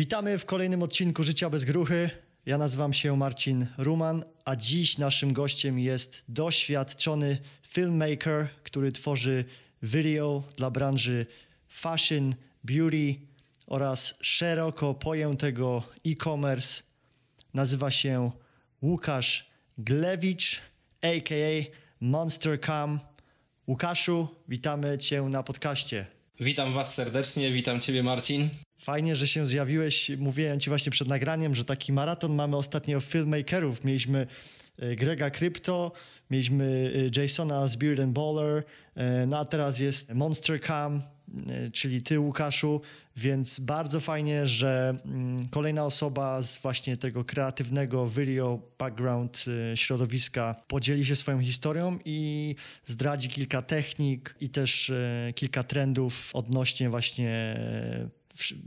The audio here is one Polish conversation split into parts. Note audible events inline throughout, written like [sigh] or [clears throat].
Witamy w kolejnym odcinku Życia bez gruchy. Ja nazywam się Marcin Ruman, a dziś naszym gościem jest doświadczony filmmaker, który tworzy video dla branży fashion, beauty oraz szeroko pojętego e-commerce. Nazywa się Łukasz Glewicz, a.k.a. Monster Cam. Łukaszu, witamy Cię na podcaście. Witam Was serdecznie, witam Ciebie Marcin. Fajnie, że się zjawiłeś. Mówiłem Ci właśnie przed nagraniem, że taki maraton mamy ostatnio filmmakerów. Mieliśmy e, Grega Crypto, mieliśmy e, Jasona z Beard and Baller, e, no a teraz jest Monster Cam, czyli Ty Łukaszu, więc bardzo fajnie, że mm, kolejna osoba z właśnie tego kreatywnego video background środowiska podzieli się swoją historią i zdradzi kilka technik i też kilka trendów odnośnie właśnie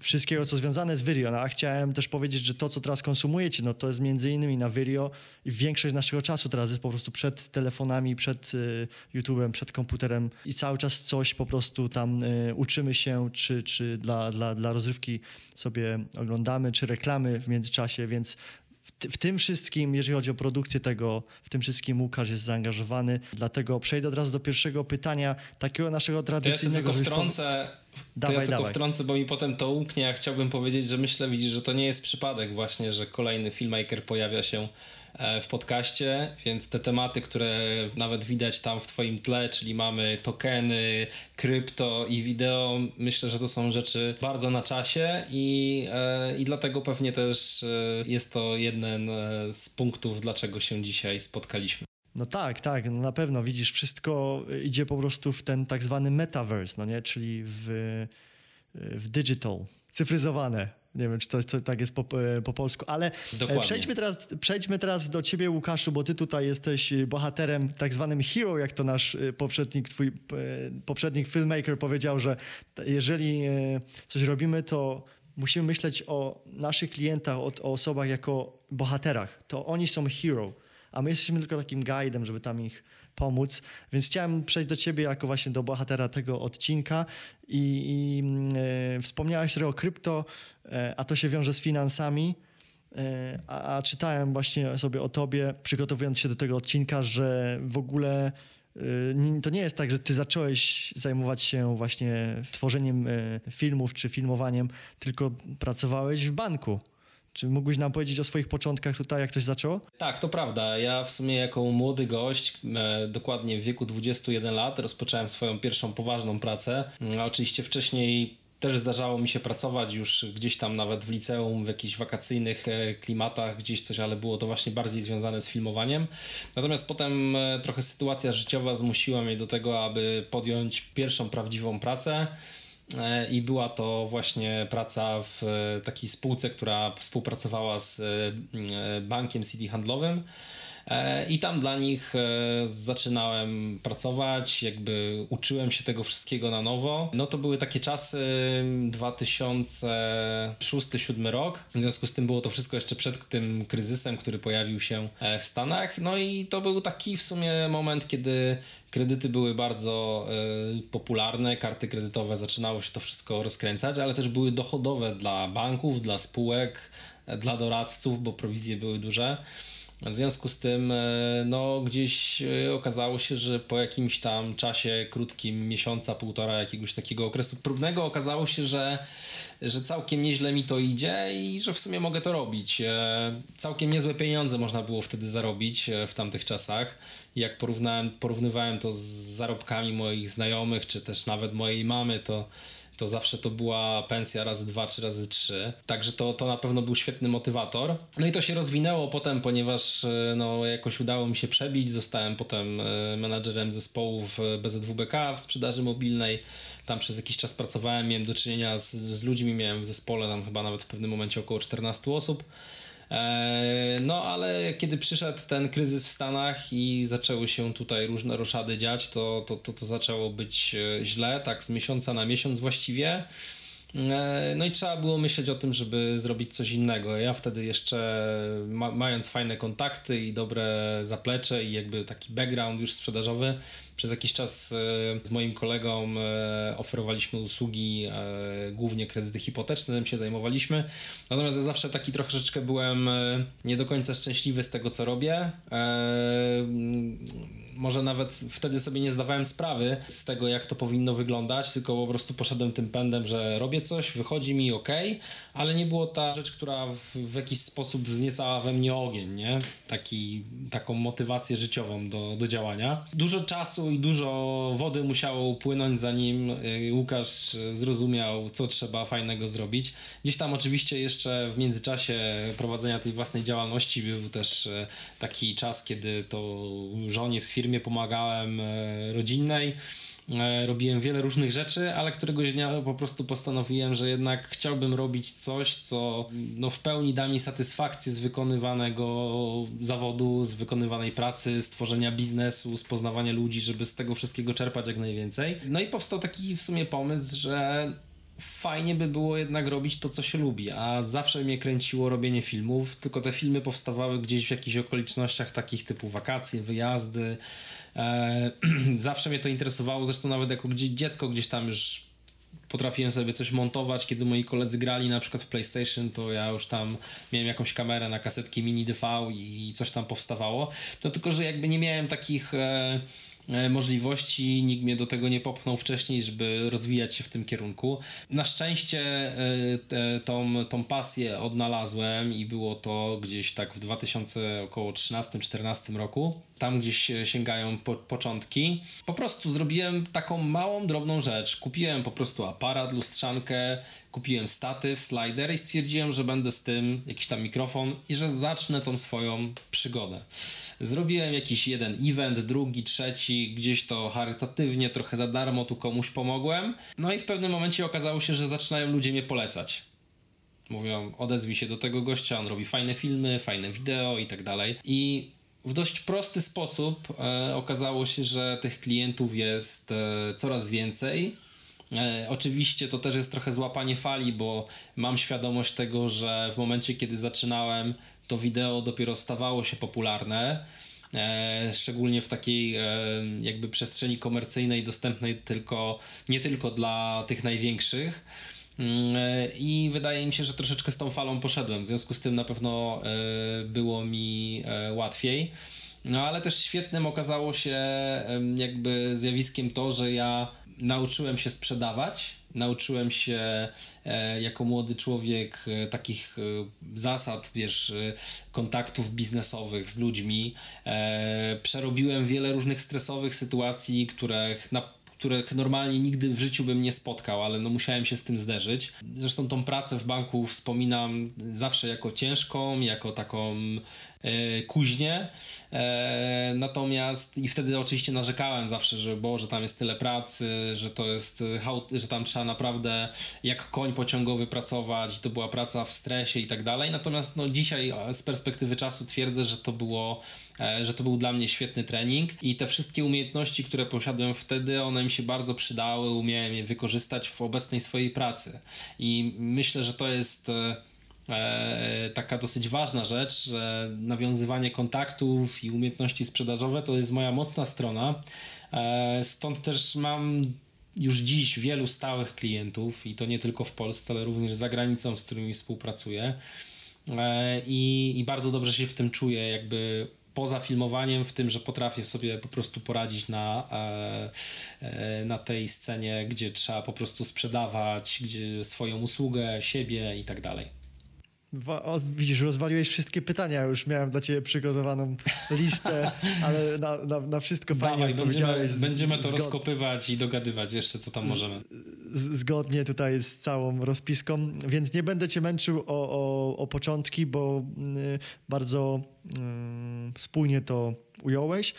wszystkiego, co związane z video. No, a chciałem też powiedzieć, że to, co teraz konsumujecie, no to jest między innymi na video i większość naszego czasu teraz jest po prostu przed telefonami, przed y, YouTube'em, przed komputerem i cały czas coś po prostu tam y, uczymy się, czy, czy dla, dla, dla rozrywki sobie oglądamy, czy reklamy w międzyczasie, więc w, tym wszystkim, jeżeli chodzi o produkcję tego, w tym wszystkim Łukasz jest zaangażowany. Dlatego przejdę od razu do pierwszego pytania, takiego naszego tradycyjnego... To ja tylko wtrącę, dawaj, ja tylko dawaj. wtrącę, bo mi potem to umknie. Ja chciałbym powiedzieć, że myślę, widzisz, że to nie jest przypadek właśnie, że kolejny filmmaker pojawia się E, w podcaście, więc te tematy, które nawet widać tam w Twoim tle, czyli mamy tokeny, krypto i wideo, myślę, że to są rzeczy bardzo na czasie i, e, i dlatego pewnie też e, jest to jeden z punktów, dlaczego się dzisiaj spotkaliśmy. No tak, tak, no na pewno widzisz, wszystko idzie po prostu w ten tak zwany metaverse, no nie, czyli w, w digital, cyfryzowane. Nie wiem, czy to, to tak jest po, e, po polsku, ale e, przejdźmy teraz, przejdźmy teraz do ciebie, Łukaszu, bo ty tutaj jesteś bohaterem, tak zwanym hero, jak to nasz e, poprzednik, twój poprzednik filmmaker powiedział, że jeżeli coś robimy, to musimy myśleć o naszych klientach, o, o osobach jako bohaterach. To oni są hero, a my jesteśmy tylko takim guidem, żeby tam ich pomóc. Więc chciałem przejść do ciebie jako właśnie do bohatera tego odcinka i, i e, wspomniałeś o krypto, e, a to się wiąże z finansami. E, a, a, czytałem właśnie sobie o tobie, przygotowując się do tego odcinka, że w ogóle e, to nie jest tak, że ty zacząłeś zajmować się właśnie tworzeniem e, filmów czy filmowaniem, tylko pracowałeś w banku. Czy mógłbyś nam powiedzieć o swoich początkach tutaj, jak coś zaczęło? Tak, to prawda. Ja w sumie jako młody gość, e, dokładnie w wieku 21 lat, rozpocząłem swoją pierwszą poważną pracę. A oczywiście wcześniej też zdarzało mi się pracować już gdzieś tam nawet w liceum, w jakichś wakacyjnych e, klimatach, gdzieś coś, ale było to właśnie bardziej związane z filmowaniem. Natomiast potem e, trochę sytuacja życiowa zmusiła mnie do tego, aby podjąć pierwszą prawdziwą pracę. E, i była to właśnie praca w e, takiej spółce, która współpracowała z e, bankiem CD handlowym. I tam dla nich zaczynałem pracować, jakby uczyłem się tego wszystkiego na nowo. No to były takie czasy 2006-2007 rok. W związku z tym było to wszystko jeszcze przed tym kryzysem, który pojawił się w Stanach. No i to był taki w sumie moment, kiedy kredyty były bardzo popularne, karty kredytowe zaczynało się to wszystko rozkręcać, ale też były dochodowe dla banków, dla spółek, dla doradców, bo prowizje były duże. W związku z tym, e, no, gdzieś e, okazało się, że po jakimś tam czasie krótkim, miesiąca, półtora jakiegoś takiego okresu próbnego, okazało się, że, że całkiem nieźle mi to idzie i że w sumie mogę to robić. E, całkiem niezłe pieniądze można było wtedy zarobić w tamtych czasach. Jak porównałem, porównywałem to z zarobkami moich znajomych, czy też nawet mojej mamy, to to zawsze to była pensja razy dwa czy razy trzy. Także to, to na pewno był świetny motywator. No i to się rozwinęło potem, ponieważ e, no, jakoś udało mi się przebić. Zostałem potem e, menadżerem zespołu w BZWBK w sprzedaży mobilnej. Tam przez jakiś czas pracowałem, miałem do czynienia z, z ludźmi, miałem w zespole tam chyba nawet w pewnym momencie około 14 osób. E, no, ale kiedy przyszedł ten kryzys w Stanach i zaczęły się tutaj różne roszady dziać, to, to, to, to zaczęło być e, źle, tak z miesiąca na miesiąc właściwie. E, no i trzeba było myśleć o tym, żeby zrobić coś innego. Ja wtedy jeszcze ma, mając fajne kontakty i dobre zaplecze i jakby taki background już sprzedażowy, przez jakiś czas e, z moim kolegą e, oferowaliśmy usługi, głównie kredyty hipoteczne, tym się zajmowaliśmy. Natomiast ja zawsze taki troszeczkę byłem nie do końca szczęśliwy z tego, co robię może nawet wtedy sobie nie zdawałem sprawy z tego, jak to powinno wyglądać, tylko po prostu poszedłem tym pędem, że robię coś, wychodzi mi ok, ale nie było ta rzecz, która w, w jakiś sposób wzniecała we mnie ogień, nie? Taki, taką motywację życiową do, do działania. Dużo czasu i dużo wody musiało upłynąć, zanim y, Łukasz zrozumiał, co trzeba fajnego zrobić. Gdzieś tam oczywiście jeszcze w międzyczasie prowadzenia tej własnej działalności był też y, taki czas, kiedy to żonie w firmie pomagałem y, rodzinnej E, robiłem wiele różnych rzeczy, ale któregoś dnia po prostu postanowiłem, że jednak chciałbym robić coś, co no, w pełni da mi satysfakcję z wykonywanego zawodu, z wykonywanej pracy, z tworzenia biznesu, z poznawania ludzi, żeby z tego wszystkiego czerpać jak najwięcej. No i powstał taki w sumie pomysł, że fajnie by było jednak robić to, co się lubi, a zawsze mnie kręciło robienie filmów, tylko te filmy powstawały gdzieś w jakichś okolicznościach takich typu wakacje, wyjazdy, E, [clears throat] zawsze mnie to interesowało, zresztą nawet jako dziecko gdzieś tam już potrafiłem sobie coś montować, kiedy moi koledzy grali na przykład w PlayStation, to ja już tam miałem jakąś kamerę na kasetki mini DV i coś tam powstawało. No tylko, że jakby nie miałem takich e, możliwości, nikt mnie do tego nie popchnął wcześniej, żeby rozwijać się w tym kierunku. Na szczęście e, te, tą, tą pasję odnalazłem i było to gdzieś tak w 2013-2014 roku. Tam gdzieś sięgają po, początki. Po prostu zrobiłem taką małą, drobną rzecz. Kupiłem po prostu aparat, lustrzankę, kupiłem statyw, slider i stwierdziłem, że będę z tym jakiś tam mikrofon i że zacznę tą swoją przygodę. Zrobiłem jakiś jeden event, drugi, trzeci, gdzieś to charytatywnie, trochę za darmo tu komuś pomogłem. No i w pewnym momencie okazało się, że zaczynają ludzie mnie polecać. Mówią, odezwij się do tego gościa, on robi fajne filmy, fajne wideo i tak dalej. I w dość prosty sposób e, okazało się, że tych klientów jest e, coraz więcej. E, oczywiście to też jest trochę złapanie fali, bo mam świadomość tego, że w momencie, kiedy zaczynałem, to wideo dopiero stawało się popularne. E, szczególnie w takiej e, jakby przestrzeni komercyjnej dostępnej tylko nie tylko dla tych największych. Mm, e, I wydaje mi się, że troszeczkę z tą falą poszedłem. W związku z tym na pewno e, było mi e, łatwiej. No ale też świetnym okazało się jakby zjawiskiem to, że ja nauczyłem się sprzedawać nauczyłem się e, jako młody człowiek e, takich e, zasad, wiesz, kontaktów biznesowych z ludźmi. Przerobiłem wiele różnych stresowych sytuacji, których na których normalnie nigdy w życiu bym nie spotkał, ale no musiałem się z tym zderzyć. Zresztą tą pracę w banku wspominam zawsze jako ciężką, jako taką e, kuźnię. E, natomiast i wtedy oczywiście narzekałem zawsze, że Boże, tam jest tyle pracy, że to jest, że tam trzeba naprawdę jak koń pociągowy pracować, to była praca w stresie i tak dalej. Natomiast no dzisiaj z perspektywy czasu twierdzę, że to było E, że to był dla mnie świetny trening i te wszystkie umiejętności, które posiadłem wtedy, one mi się bardzo przydały, umiałem je wykorzystać w obecnej swojej pracy. I myślę, że to jest e, e, taka dosyć ważna rzecz, że nawiązywanie kontaktów i umiejętności sprzedażowe to jest moja mocna strona. Stąd też mam już dziś wielu stałych klientów i to nie tylko w Polsce, ale również za granicą, z którymi współpracuję. I, I bardzo dobrze się w tym czuję, jakby poza filmowaniem, w tym, że potrafię sobie po prostu poradzić na, e, e, na tej scenie, gdzie trzeba po prostu sprzedawać swoją usługę, siebie i tak dalej. O, widzisz, rozwaliłeś wszystkie pytania, już miałem dla ciebie przygotowaną listę, [laughs] ale na, na, na wszystko fajnie Dawaj, będziemy, będziemy to rozkopywać i dogadywać jeszcze, co tam możemy. Z, zgodnie tutaj z całą rozpiską, więc nie będę cię męczył o, o, o początki, bo y, bardzo y, spójnie to ująłeś.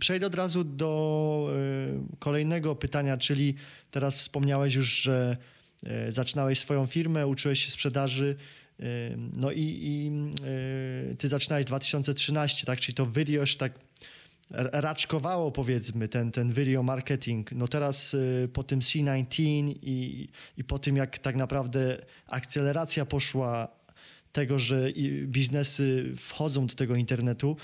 Przejdę od razu do y, kolejnego pytania, czyli teraz wspomniałeś już, że y, zaczynałeś swoją firmę, uczyłeś się sprzedaży, no i, i ty zaczynałeś 2013, tak? Czyli to video już tak raczkowało powiedzmy ten, ten video marketing. No teraz y, po tym C19 i, i po tym jak tak naprawdę akceleracja poszła tego, że biznesy wchodzą do tego internetu,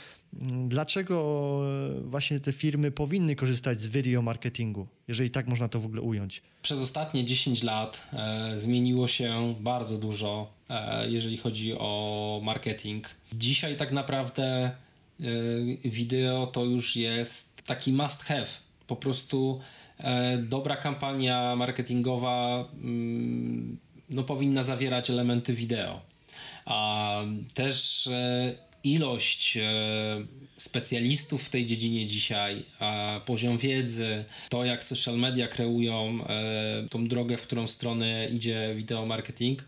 mm, dlaczego właśnie te firmy powinny korzystać z video marketingu, jeżeli tak można to w ogóle ująć? Przez ostatnie 10 lat e, zmieniło się bardzo dużo, e, jeżeli chodzi o marketing. Dzisiaj tak naprawdę e, wideo to już jest taki must have. Po prostu e, dobra kampania marketingowa mm, no, powinna zawierać elementy wideo. A też e, ilość e, specjalistów w tej dziedzinie dzisiaj, poziom wiedzy, to jak social media kreują e, tą drogę, w którą stronę idzie wideo marketing,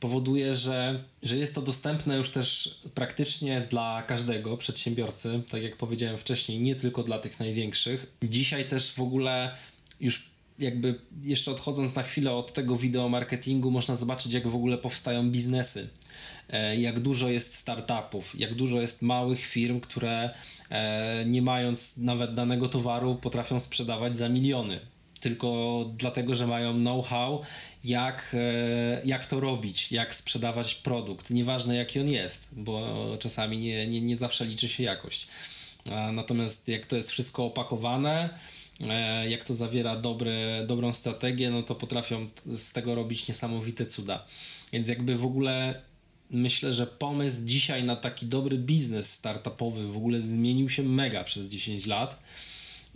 powoduje, że, że jest to dostępne już też praktycznie dla każdego przedsiębiorcy, tak jak powiedziałem wcześniej, nie tylko dla tych największych. Dzisiaj też w ogóle już jakby jeszcze odchodząc na chwilę od tego wideo marketingu, można zobaczyć, jak w ogóle powstają biznesy jak dużo jest startupów, jak dużo jest małych firm, które e, nie mając nawet danego towaru potrafią sprzedawać za miliony. Tylko dlatego, że mają know-how, jak, e, jak to robić, jak sprzedawać produkt. Nieważne jaki on jest, bo czasami nie, nie, nie zawsze liczy się jakość. Natomiast jak to jest wszystko opakowane, jak to zawiera dobry, dobrą strategię, no to potrafią z tego robić niesamowite cuda. Więc jakby w ogóle myślę, że pomysł dzisiaj na taki dobry biznes startupowy w ogóle zmienił się mega przez 10 lat.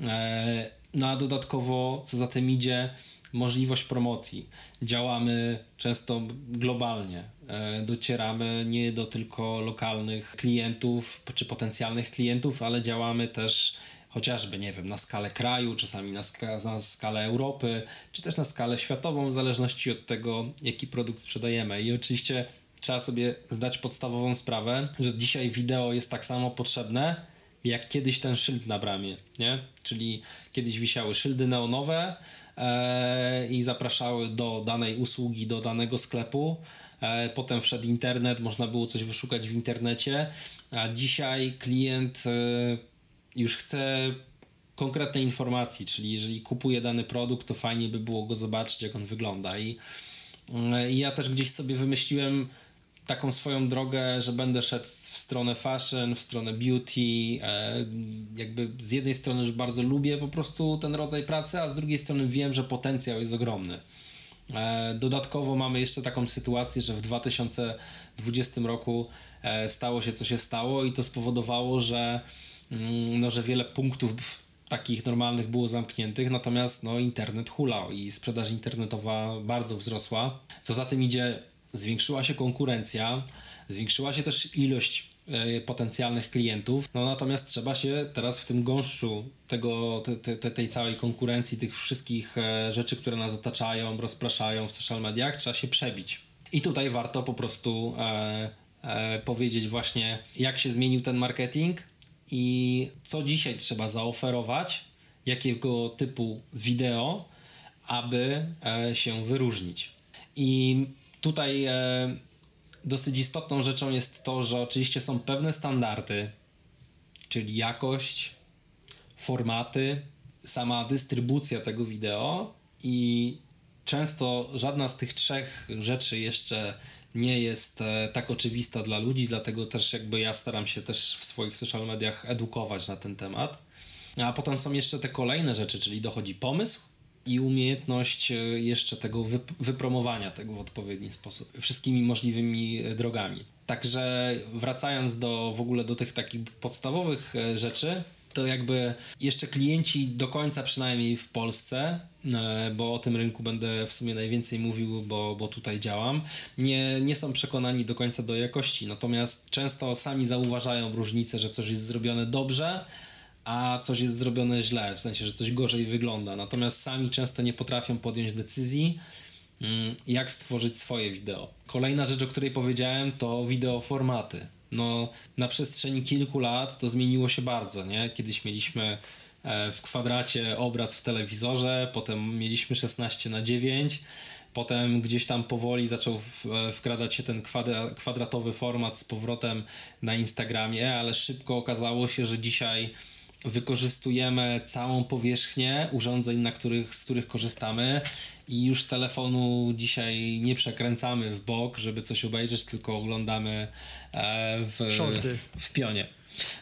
E, no a dodatkowo, co za tym idzie, możliwość promocji. Działamy często globalnie. E, docieramy nie do tylko lokalnych klientów czy potencjalnych klientów, ale działamy też chociażby, nie wiem, na skalę kraju, czasami na, ska na skalę Europy, czy też na skalę światową, w zależności od tego, jaki produkt sprzedajemy. I oczywiście trzeba sobie zdać podstawową sprawę, że dzisiaj wideo jest tak samo potrzebne, jak kiedyś ten szyld na bramie, nie? Czyli kiedyś wisiały szyldy neonowe e, i zapraszały do danej usługi, do danego sklepu. E, potem wszedł internet, można było coś wyszukać w internecie, a dzisiaj klient e, już chce konkretnej informacji, czyli jeżeli kupuje dany produkt, to fajnie by było go zobaczyć, jak on wygląda. I, e, i ja też gdzieś sobie wymyśliłem, taką swoją drogę, że będę szedł w stronę fashion, w stronę beauty. E, jakby z jednej strony już bardzo lubię po prostu ten rodzaj pracy, a z drugiej strony wiem, że potencjał jest ogromny. E, dodatkowo mamy jeszcze taką sytuację, że w 2020 roku e, stało się co się stało i to spowodowało, że, mm, no, że wiele punktów takich normalnych było zamkniętych, natomiast no, internet hulał i sprzedaż internetowa bardzo wzrosła. Co za tym idzie, zwiększyła się konkurencja, zwiększyła się też ilość e, potencjalnych klientów. No natomiast trzeba się teraz w tym gąszczu tego, te, te, tej całej konkurencji, tych wszystkich e, rzeczy, które nas otaczają, rozpraszają w social mediach, trzeba się przebić. I tutaj warto po prostu e, e, powiedzieć właśnie, jak się zmienił ten marketing i co dzisiaj trzeba zaoferować, jakiego typu wideo, aby e, się wyróżnić. I Tutaj e, dosyć istotną rzeczą jest to, że oczywiście są pewne standardy, czyli jakość, formaty, sama dystrybucja tego wideo i często żadna z tych trzech rzeczy jeszcze nie jest e, tak oczywista dla ludzi, dlatego też jakby ja staram się też w swoich social mediach edukować na ten temat. A potem są jeszcze te kolejne rzeczy, czyli dochodzi pomysł, i umiejętność e, jeszcze tego wypromowania tego w odpowiedni sposób wszystkimi możliwymi e, drogami. Także wracając do w ogóle do tych takich podstawowych e, rzeczy, to jakby jeszcze klienci do końca przynajmniej w Polsce, bo o tym rynku będę w sumie najwięcej mówił, bo, bo tutaj działam, nie, nie są przekonani do końca do jakości. Natomiast często sami zauważają różnicę, że coś jest zrobione dobrze, a coś jest zrobione źle, w sensie, że coś gorzej wygląda. Natomiast sami często nie potrafią podjąć decyzji, mm, jak stworzyć swoje wideo. Kolejna rzecz, o której powiedziałem, to wideo formaty. No, na przestrzeni kilku lat to zmieniło się bardzo, nie? Kiedyś mieliśmy e, w kwadracie obraz w telewizorze, potem mieliśmy 16 na 9 Potem gdzieś tam powoli zaczął e, wkradać się ten kwadratowy format z powrotem na Instagramie, ale szybko okazało się, że dzisiaj wykorzystujemy całą powierzchnię urządzeń, na których, z których korzystamy i już telefonu dzisiaj nie przekręcamy w bok, żeby coś obejrzeć, tylko oglądamy e, w, Shorty. w pionie.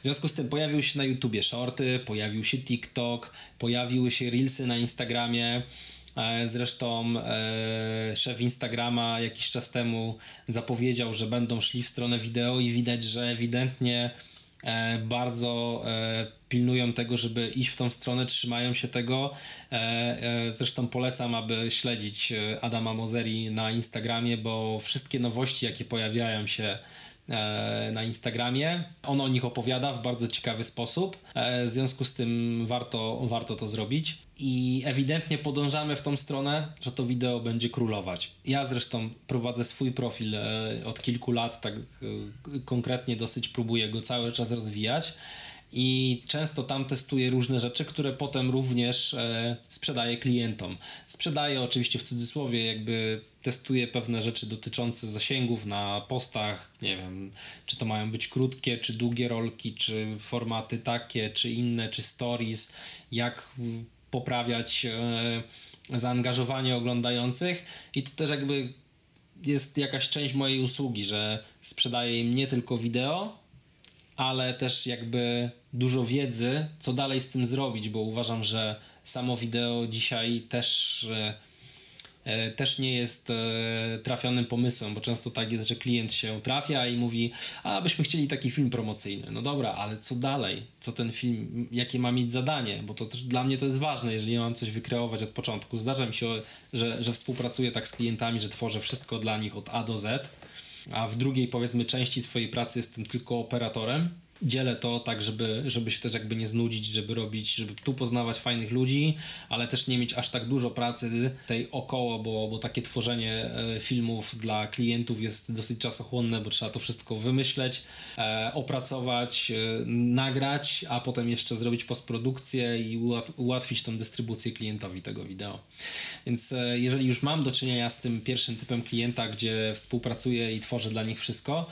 W związku z tym pojawiły się na YouTubie shorty, pojawił się TikTok, pojawiły się reelsy na Instagramie. E, Zresztą e, szef Instagrama jakiś czas temu zapowiedział, że będą szli w stronę wideo i widać, że ewidentnie bardzo e, pilnują tego, żeby iść w tą stronę, trzymają się tego. E, e, Zresztą polecam, aby śledzić e, Adama Mozeri na Instagramie, bo wszystkie nowości, jakie pojawiają się e, na Instagramie. On o nich opowiada w bardzo ciekawy sposób. E, W związku z tym warto, warto to zrobić. I ewidentnie podążamy w tą stronę, że to wideo będzie królować. Ja zresztą prowadzę swój profil e, od kilku lat, tak e, konkretnie dosyć próbuję go cały czas rozwijać. I często tam testuję różne rzeczy, które potem również e, sprzedaję klientom. Sprzedaję oczywiście w cudzysłowie, jakby testuję pewne rzeczy dotyczące zasięgów na postach. Nie wiem, czy to mają być krótkie, czy długie rolki, czy formaty takie, czy inne, czy stories, jak poprawiać e, zaangażowanie oglądających. I to też jakby jest jakaś część mojej usługi, że sprzedaję im nie tylko wideo, ale też jakby dużo wiedzy, co dalej z tym zrobić, bo uważam, że samo wideo dzisiaj też, e, e, też nie jest e, trafionym pomysłem, bo często tak jest, że klient się trafia i mówi, a byśmy chcieli taki film promocyjny. No dobra, ale co dalej? Co ten film, jakie ma mieć zadanie? Bo to też dla mnie to jest ważne, jeżeli mam coś wykreować od początku. Zdarza mi się, że, że współpracuję tak z klientami, że tworzę wszystko dla nich od A do Z, a w drugiej powiedzmy części swojej pracy jestem tylko operatorem. Dzielę to tak, żeby, żeby się też jakby nie znudzić, żeby robić, żeby tu poznawać fajnych ludzi, ale też nie mieć aż tak dużo pracy tej około, bo, bo takie tworzenie e, filmów dla klientów jest dosyć czasochłonne, bo trzeba to wszystko wymyśleć, e, opracować, e, nagrać, a potem jeszcze zrobić postprodukcję i ułat- ułatwić tą dystrybucję klientowi tego wideo. Więc jeżeli już mam do czynienia z tym pierwszym typem klienta, gdzie współpracuję i tworzę dla nich wszystko,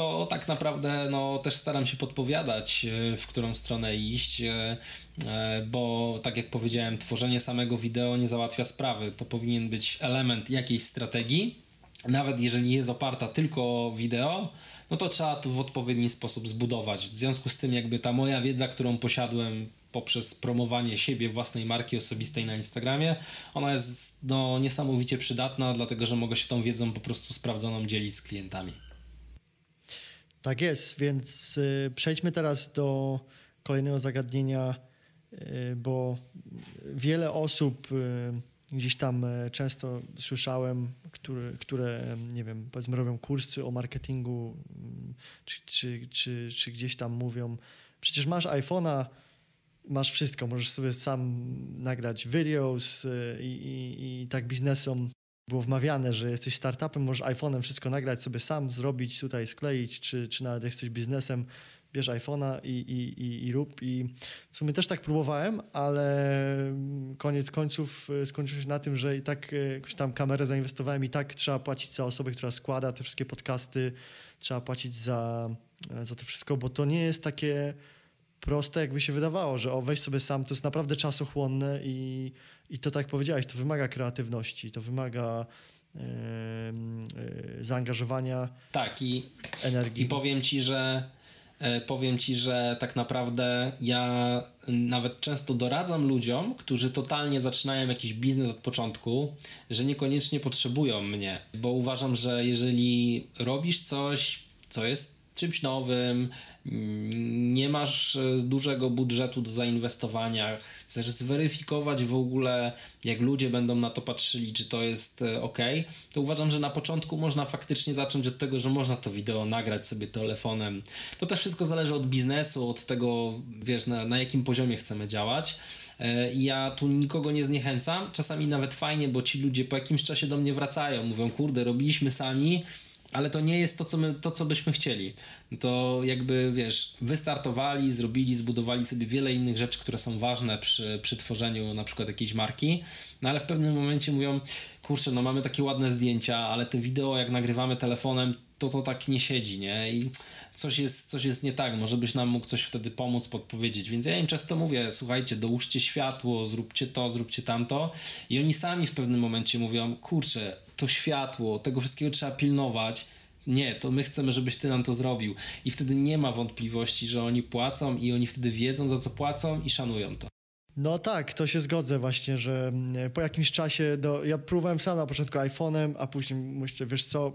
to tak naprawdę no, też staram się podpowiadać, e, w którą stronę iść, e, e, bo tak jak powiedziałem, tworzenie samego wideo nie załatwia sprawy. To powinien być element jakiejś strategii, nawet jeżeli jest oparta tylko wideo, no to trzeba to w odpowiedni sposób zbudować. W związku z tym, jakby ta moja wiedza, którą posiadłem poprzez promowanie siebie, własnej marki osobistej na Instagramie, ona jest no, niesamowicie przydatna, dlatego że mogę się tą wiedzą po prostu sprawdzoną dzielić z klientami. Tak jest, więc y, przejdźmy teraz do kolejnego zagadnienia, y, bo wiele osób y, gdzieś tam y, często słyszałem, które, które, nie wiem, powiedzmy robią kursy o marketingu, mm, czy, czy, czy, czy gdzieś tam mówią, przecież masz iPhone'a, masz wszystko, możesz sobie sam nagrać videos i, i, i tak biznesom było wmawiane, że jesteś startupem, możesz iPhone'em wszystko nagrać sobie sam, zrobić, tutaj skleić, czy, czy nawet jak jesteś biznesem, bierz iPhone'a i, i, i, i rób. I w sumie też tak próbowałem, ale koniec końców y, skończyło się na tym, że i tak y, jakąś tam kamerę zainwestowałem i tak trzeba płacić za osobę, która składa te wszystkie podcasty, trzeba płacić za, za to wszystko, bo to nie jest takie proste, jakby się wydawało, że o weź sobie sam, to jest naprawdę czasochłonne i, i to tak jak powiedziałeś, to wymaga kreatywności, to wymaga em, e, zaangażowania, Tak, i energii. I powiem ci, że e, powiem ci, że tak naprawdę ja nawet często doradzam ludziom, którzy totalnie zaczynają jakiś biznes od początku, że niekoniecznie potrzebują mnie, bo uważam, że jeżeli robisz coś, co jest czymś nowym, mm, nie masz e, dużego budżetu do zainwestowania, chcesz zweryfikować w ogóle, jak ludzie będą na to patrzyli, czy to jest ok, to uważam, że na początku można faktycznie zacząć od tego, że można to wideo nagrać sobie telefonem. To też wszystko zależy od biznesu, od tego, wiesz, na, na jakim poziomie chcemy działać. E, ja tu nikogo nie zniechęcam. Czasami nawet fajnie, bo ci ludzie po jakimś czasie do mnie wracają. Mówią, kurde, robiliśmy sami, ale to nie jest to, co, my, to, co byśmy chcieli. To jakby, wiesz, wystartowali, zrobili, zbudowali sobie wiele innych rzeczy, które są ważne przy, przy tworzeniu na przykład jakiejś marki, no ale w pewnym momencie mówią, kurczę, no mamy takie ładne zdjęcia, ale te wideo jak nagrywamy telefonem, to to tak nie siedzi, nie? I coś jest, coś jest nie tak, może byś nam mógł coś wtedy pomóc, podpowiedzieć. Więc ja im często mówię, słuchajcie, dołóżcie światło, zróbcie to, zróbcie tamto. I oni sami w pewnym momencie mówią, kurczę, to światło, tego wszystkiego trzeba pilnować. Nie, to my chcemy, żebyś ty nam to zrobił. I wtedy nie ma wątpliwości, że oni płacą i oni wtedy wiedzą, za co płacą i szanują to. No tak, to się zgodzę właśnie, że mm, po jakimś czasie, do, ja próbowałem sam na początku iPhone'em, a później myślę, wiesz co,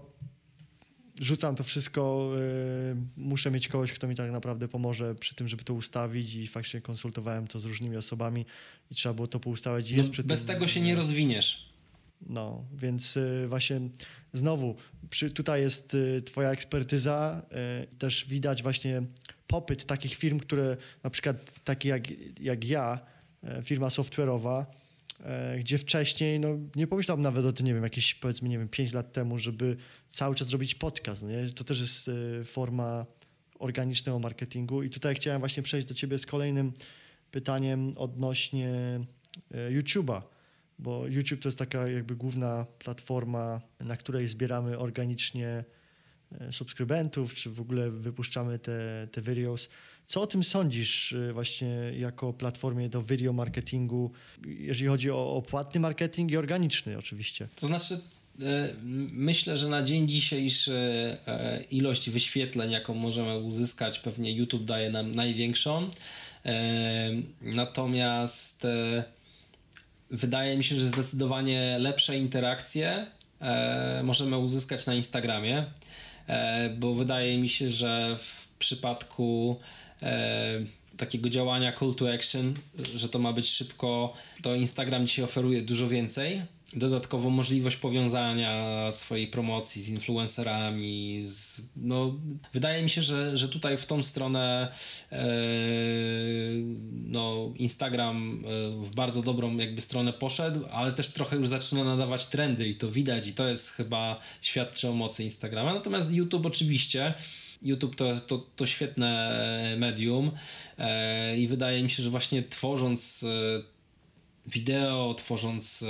rzucam to wszystko, yy, muszę mieć kogoś, kto mi tak naprawdę pomoże przy tym, żeby to ustawić i faktycznie konsultowałem to z różnymi osobami i trzeba było to poustawiać. Jest no, bez tym, tego się nie rozwiniesz. No, więc y, właśnie znowu przy, tutaj jest y, twoja ekspertyza, y, też widać właśnie popyt takich firm, które na przykład takie jak, jak ja, firma software'owa, gdzie wcześniej, no nie pomyślałem nawet o tym, nie wiem, jakieś powiedzmy, nie wiem, 5 lat temu, żeby cały czas robić podcast, no nie? To też jest forma organicznego marketingu i tutaj chciałem właśnie przejść do ciebie z kolejnym pytaniem odnośnie YouTube'a bo YouTube to jest taka jakby główna platforma, na której zbieramy organicznie e, subskrybentów, czy w ogóle wypuszczamy te, te videos. Co o tym sądzisz e, właśnie jako platformie do video marketingu, jeżeli chodzi o, o płatny marketing i organiczny oczywiście? To znaczy e, Myślę, że na dzień dzisiejszy ilość wyświetleń, jaką możemy uzyskać, pewnie YouTube daje nam największą. Natomiast wydaje mi się, że zdecydowanie lepsze interakcje e, możemy uzyskać na Instagramie, e, bo wydaje mi się, że w przypadku e, takiego działania call to action, że to ma być szybko, to Instagram dzisiaj oferuje dużo więcej dodatkowo możliwość powiązania swojej promocji z influencerami. Z, no, wydaje mi się, że, że tutaj w tą stronę e, no, Instagram e, w bardzo dobrą jakby stronę poszedł, ale też trochę już zaczyna nadawać trendy i to widać i to jest chyba świadczy o mocy Instagrama. Natomiast YouTube oczywiście YouTube to, to, to świetne medium e, i wydaje mi się, że właśnie tworząc wideo, tworząc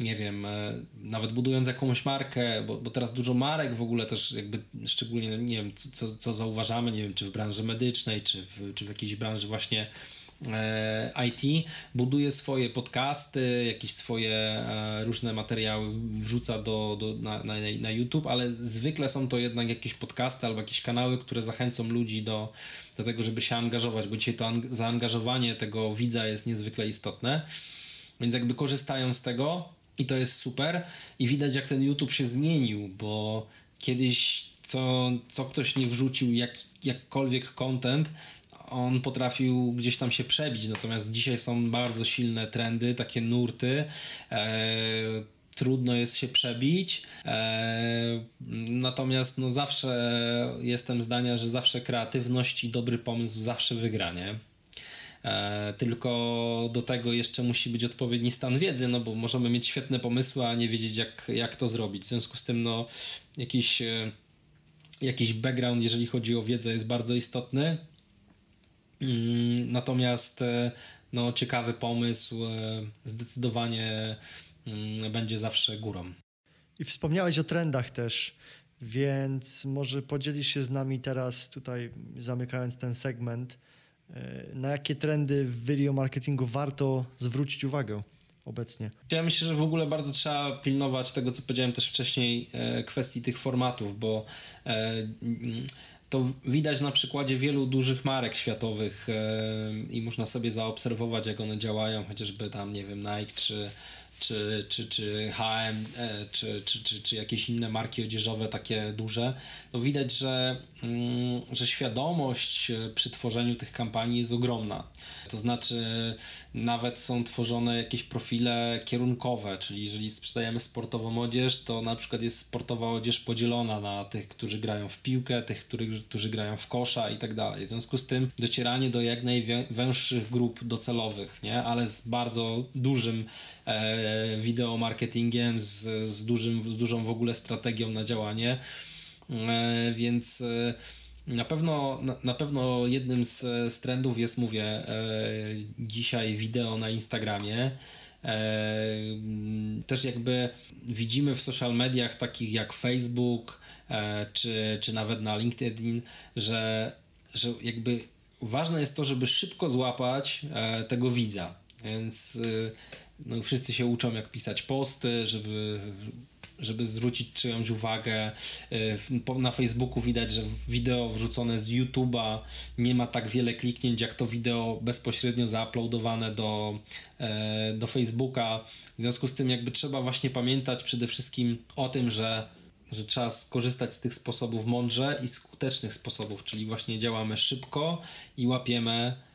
nie wiem, e, nawet budując jakąś markę, bo, bo teraz dużo marek w ogóle też jakby szczególnie, nie wiem, co, co zauważamy, nie wiem, czy w branży medycznej, czy w, czy w jakiejś branży właśnie e, IT, buduje swoje podcasty, jakieś swoje e, różne materiały wrzuca do, do, na, na, na YouTube, ale zwykle są to jednak jakieś podcasty albo jakieś kanały, które zachęcą ludzi do, do tego, żeby się angażować, bo dzisiaj to zaangażowanie tego widza jest niezwykle istotne. Więc jakby korzystają z tego, i to jest super. I widać, jak ten YouTube się zmienił, bo kiedyś co, co ktoś nie wrzucił, jak, jakkolwiek content, on potrafił gdzieś tam się przebić. Natomiast dzisiaj są bardzo silne trendy, takie nurty. E, trudno jest się przebić. E, natomiast no zawsze jestem zdania, że zawsze kreatywność i dobry pomysł zawsze wygra, nie? E, tylko do tego jeszcze musi być odpowiedni stan wiedzy, no bo możemy mieć świetne pomysły, a nie wiedzieć jak, jak to zrobić. W związku z tym no, jakiś, e, jakiś background, jeżeli chodzi o wiedzę, jest bardzo istotny. Mm, natomiast e, no, ciekawy pomysł zdecydowanie mm, będzie zawsze górą. I wspomniałeś o trendach też, więc może podzielisz się z nami teraz tutaj, zamykając ten segment, na jakie trendy w video marketingu warto zwrócić uwagę obecnie? Ja myślę, że w ogóle bardzo trzeba pilnować tego, co powiedziałem też wcześniej, e, kwestii tych formatów, bo e, to widać na przykładzie wielu dużych marek światowych i można sobie zaobserwować, jak one działają, chociażby tam, nie wiem, Nike czy czy, czy, czy HM, czy, czy, czy, czy jakieś inne marki odzieżowe takie duże, to widać, że, że świadomość e, przy tworzeniu tych kampanii jest ogromna. To znaczy, nawet są tworzone jakieś profile kierunkowe, czyli jeżeli sprzedajemy sportową odzież, to na przykład jest sportowa odzież podzielona na tych, którzy grają w piłkę, tych, którzy, którzy grają w kosza i tak dalej. W związku z tym docieranie do jak najwęższych grup docelowych, nie? ale z bardzo dużym e, wideo marketingiem, z, z, dużym, z dużą w ogóle strategią na działanie. E, więc e, na pewno, na, pewno jednym z, z trendów jest, mówię, e, dzisiaj wideo na Instagramie. E, też jakby widzimy w social mediach takich jak Facebook, e, czy, czy nawet na LinkedIn, że, że jakby ważne jest to, żeby szybko złapać e, tego widza. Więc no, wszyscy się uczą, jak pisać posty, żeby, żeby zwrócić czyjąś uwagę. Y, na Facebooku widać, że wideo wrzucone z YouTube'a nie ma tak wiele kliknięć, jak to wideo bezpośrednio zauploadowane do, e, do Facebooka. W związku z tym, jakby trzeba właśnie pamiętać przede wszystkim o tym, że że trzeba skorzystać z tych sposobów mądrze i skutecznych sposobów, czyli właśnie działamy szybko i łapiemy e,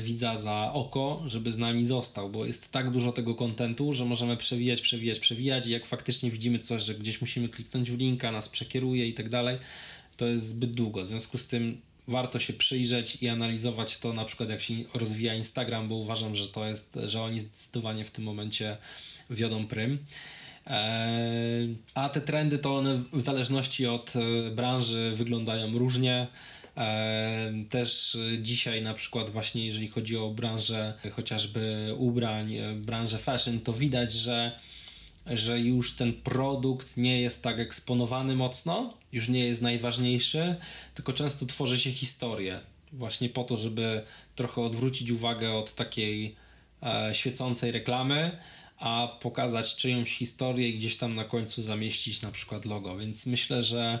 widza za oko, żeby z nami został, bo jest tak dużo tego kontentu, że możemy przewijać, przewijać, przewijać i jak faktycznie widzimy coś, że gdzieś musimy kliknąć w linka, nas przekieruje i tak dalej, to jest zbyt długo. W związku z tym warto się przyjrzeć i analizować to, na przykład jak się rozwija Instagram, bo uważam, że to jest, że oni zdecydowanie w tym momencie wiodą prym. Eee, a te trendy to one w zależności od e, branży wyglądają różnie. Też dzisiaj na przykład właśnie jeżeli chodzi o branżę chociażby ubrań, e, branżę fashion, to widać, że że już ten produkt nie jest tak eksponowany mocno, już nie jest najważniejszy, tylko często tworzy się historię. Właśnie po to, żeby trochę odwrócić uwagę od takiej e, świecącej reklamy, a pokazać czyjąś historię i gdzieś tam na końcu zamieścić na przykład logo. Więc myślę, że,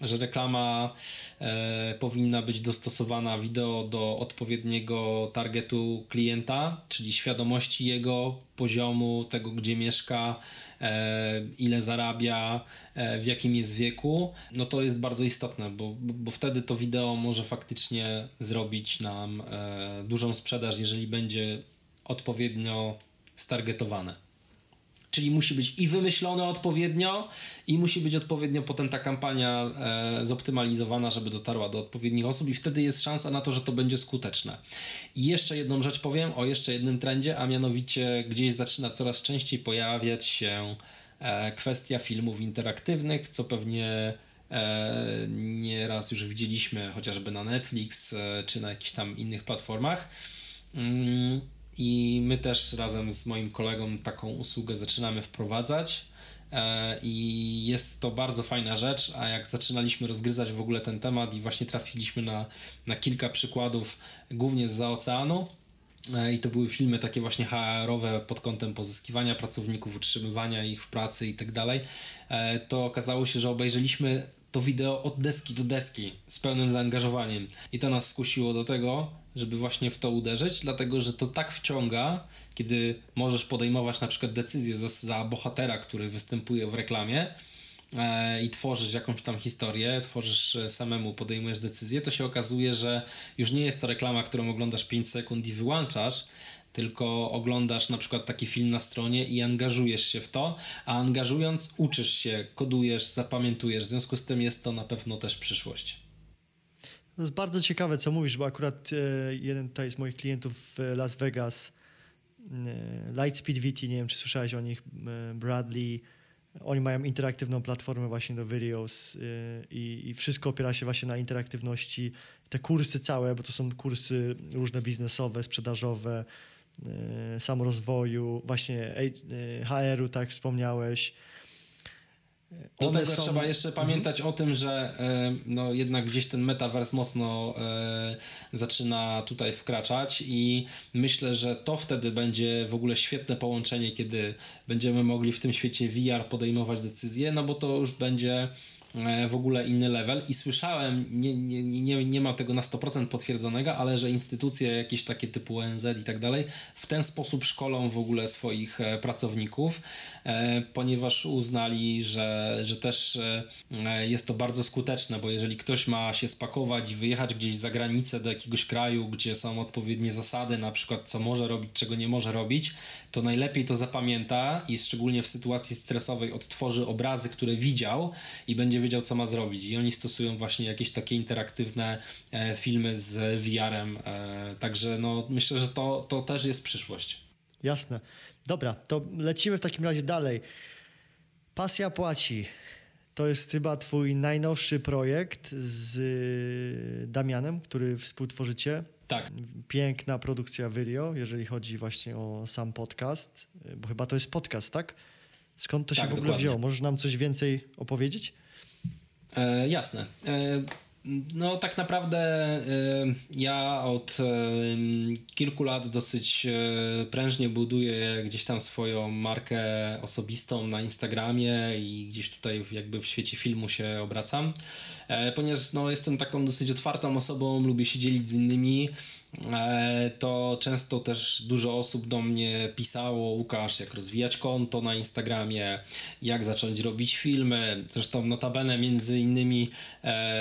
że reklama e, powinna być dostosowana wideo do odpowiedniego targetu klienta, czyli świadomości jego poziomu, tego gdzie mieszka, e, ile zarabia, e, w jakim jest wieku. No to jest bardzo istotne, bo, bo wtedy to wideo może faktycznie zrobić nam e, dużą sprzedaż, jeżeli będzie odpowiednio stargetowane. Czyli musi być i wymyślone odpowiednio, i musi być odpowiednio potem ta kampania e, zoptymalizowana, żeby dotarła do odpowiednich osób, i wtedy jest szansa na to, że to będzie skuteczne. I jeszcze jedną rzecz powiem o jeszcze jednym trendzie, a mianowicie gdzieś zaczyna coraz częściej pojawiać się e, kwestia filmów interaktywnych, co pewnie e, nieraz już widzieliśmy chociażby na Netflix e, czy na jakichś tam innych platformach. Mm, i my też razem z moim kolegą taką usługę zaczynamy wprowadzać. E, I jest to bardzo fajna rzecz, a jak zaczynaliśmy rozgryzać w ogóle ten temat i właśnie trafiliśmy na, na kilka przykładów, głównie z oceanu, e, i to były filmy takie właśnie HR-owe pod kątem pozyskiwania pracowników, utrzymywania ich w pracy i tak dalej, e, to okazało się, że obejrzeliśmy to wideo od deski do deski z pełnym zaangażowaniem. I to nas skusiło do tego, żeby właśnie w to uderzyć, dlatego że to tak wciąga, kiedy możesz podejmować na przykład decyzję za, za bohatera, który występuje w reklamie e, i tworzysz jakąś tam historię, tworzysz e, samemu, podejmujesz decyzję, to się okazuje, że już nie jest to reklama, którą oglądasz 5 sekund i wyłączasz, tylko oglądasz na przykład taki film na stronie i angażujesz się w to, a angażując uczysz się, kodujesz, zapamiętujesz. W związku z tym jest to na pewno też przyszłość. To jest bardzo ciekawe, co mówisz, bo akurat e, jeden tutaj z moich klientów w Las Vegas, e, Lightspeed VT, nie wiem, czy słyszałeś o nich, e, Bradley, oni mają interaktywną platformę właśnie do videos i, i, wszystko opiera się właśnie na interaktywności. Te kursy całe, bo to są kursy różne biznesowe, sprzedażowe, samorozwoju, właśnie HR-u, tak wspomniałeś, do tego są... trzeba jeszcze mhm. pamiętać o tym, że e, no, jednak gdzieś ten metaverse mocno e, zaczyna tutaj wkraczać i myślę, że to wtedy będzie w ogóle świetne połączenie, kiedy będziemy mogli w tym świecie VR podejmować decyzje, no bo to już będzie E, w ogóle inny level i słyszałem, nie, nie, nie, nie ma tego na 100% potwierdzonego, ale że instytucje jakieś takie typu ONZ i tak dalej w ten sposób szkolą w ogóle swoich pracowników, ponieważ uznali, że, że też jest to bardzo skuteczne, bo jeżeli ktoś ma się spakować i wyjechać gdzieś za granicę do jakiegoś kraju, gdzie są odpowiednie zasady, na przykład co może robić, czego nie może robić, to najlepiej to zapamięta i szczególnie w sytuacji stresowej odtworzy obrazy, które widział i będzie wiedział, co ma zrobić. I oni stosują właśnie jakieś takie interaktywne e, filmy z VR-em. E, także no, myślę, że to, to też jest przyszłość. Jasne. Dobra, to lecimy w takim razie dalej. Pasja płaci. To jest chyba twój najnowszy projekt z Damianem, który współtworzycie. Tak. Piękna produkcja video, jeżeli chodzi właśnie o sam podcast, bo chyba to jest podcast, tak? Skąd to się tak, w ogóle dokładnie. wzięło? Możesz nam coś więcej opowiedzieć? E, jasne. E, no, tak naprawdę e, ja od e, kilku lat dosyć e, prężnie buduję gdzieś tam swoją markę osobistą na Instagramie i gdzieś tutaj jakby w świecie filmu się obracam, ponieważ no, jestem taką dosyć otwartą osobą, lubię się dzielić z innymi, E, to często też dużo osób do mnie pisało, Łukasz, jak rozwijać konto na Instagramie, jak zacząć robić filmy. Zresztą notabene między innymi e,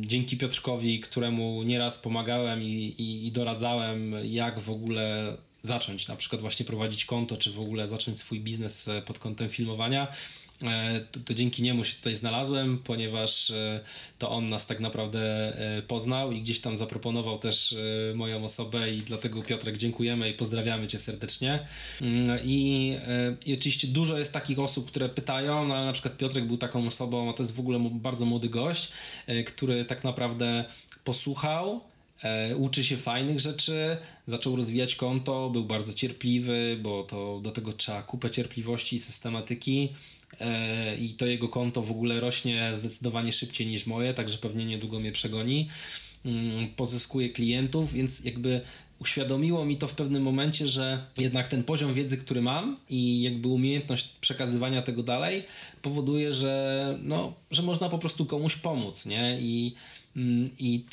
dzięki Piotrkowi, któremu nieraz pomagałem i, i, i doradzałem, jak w ogóle zacząć na przykład właśnie prowadzić konto, czy w ogóle zacząć swój biznes pod kątem filmowania E, to, to, dzięki niemu się tutaj znalazłem, ponieważ e, to on nas tak naprawdę e, poznał i gdzieś tam zaproponował też moją osobę i dlatego Piotrek dziękujemy i pozdrawiamy Cię serdecznie. Mm, I, i oczywiście dużo jest takich osób, które pytają, no ale na przykład Piotrek był taką osobą, a to jest w ogóle bardzo młody gość, który tak naprawdę posłuchał, E, uczy się fajnych rzeczy, zaczął rozwijać konto, był bardzo cierpliwy, bo to do tego trzeba kupę cierpliwości i systematyki. E, i to jego konto w ogóle rośnie zdecydowanie szybciej niż moje, także pewnie niedługo mnie przegoni. Mm, pozyskuje klientów, więc jakby uświadomiło mi to w pewnym momencie, że jednak ten poziom wiedzy, który mam i jakby umiejętność przekazywania tego dalej powoduje, że, no, że można po prostu komuś pomóc, nie? I, mm, i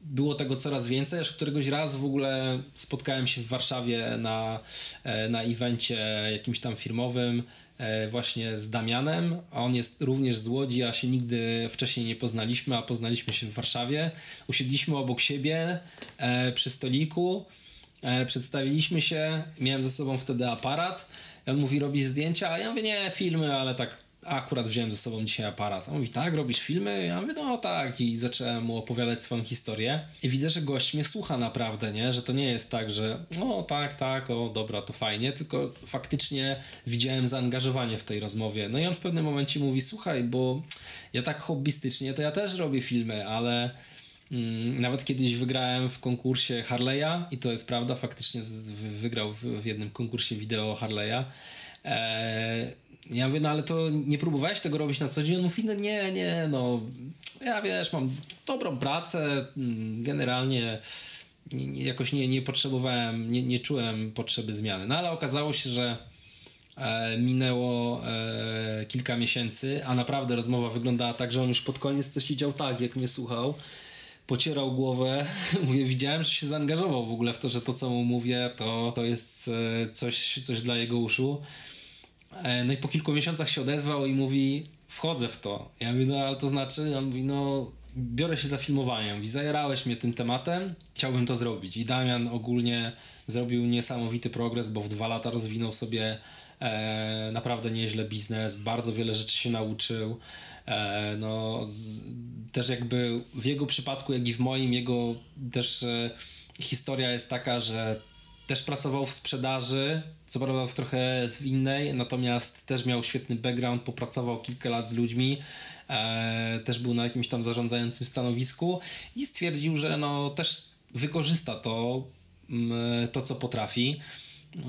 było tego coraz więcej, aż któregoś raz w ogóle spotkałem się w Warszawie na, e, na evencie jakimś tam firmowym właśnie z Damianem, a on jest również z Łodzi, a się nigdy wcześniej nie poznaliśmy, a poznaliśmy się w Warszawie. Usiedliśmy obok siebie e, przy stoliku, e, przedstawiliśmy się, miałem ze sobą wtedy aparat. on mówi, robisz zdjęcia, a ja mówię, nie, filmy, ale tak akurat wziąłem ze sobą dzisiaj aparat. On mówi, tak, robisz filmy? Ja mówię, no tak. I zacząłem mu opowiadać swoją historię. I widzę, że gość mnie słucha naprawdę, nie? Że to nie jest tak, że no tak, tak, o dobra, to fajnie, tylko faktycznie widziałem zaangażowanie w tej rozmowie. No i on w pewnym momencie mówi, słuchaj, bo ja tak hobbystycznie, to ja też robię filmy, ale mm, nawet kiedyś wygrałem w konkursie Harley'a i to jest prawda, faktycznie wygrał w, jednym konkursie wideo Harley'a. Eee, ja mówię, no ale to nie próbowałeś tego robić na co dzień? On mówi, no nie, nie, no ja wiesz, mam dobrą pracę, mm, generalnie jakoś nie, nie potrzebowałem, nie, nie czułem potrzeby zmiany. No ale okazało się, że e, minęło e, kilka miesięcy, a naprawdę rozmowa wyglądała tak, że on już pod koniec to siedział tak, jak mnie słuchał pocierał głowę. [laughs] Mówię, widziałem, że się zaangażował w ogóle w to, że to, co mu mówię, to, to jest e, coś, coś dla jego uszu. E, no i po kilku miesiącach się odezwał i mówi, wchodzę w to. Ja mówię, no ale to znaczy, on mówi, no biorę się za filmowanie. Mówi, zajarałeś mnie tym tematem, chciałbym to zrobić. I Damian ogólnie zrobił niesamowity progres, bo w dwa lata rozwinął sobie e, naprawdę nieźle biznes, bardzo wiele rzeczy się nauczył. E, no, z, też jakby w jego przypadku, jak i w moim, jego też e, historia jest taka, że też pracował w sprzedaży, co prawda w trochę w innej, natomiast też miał świetny background, popracował kilka lat z ludźmi, e, też był na jakimś tam zarządzającym stanowisku i stwierdził, że no też wykorzysta to, mm, to co potrafi.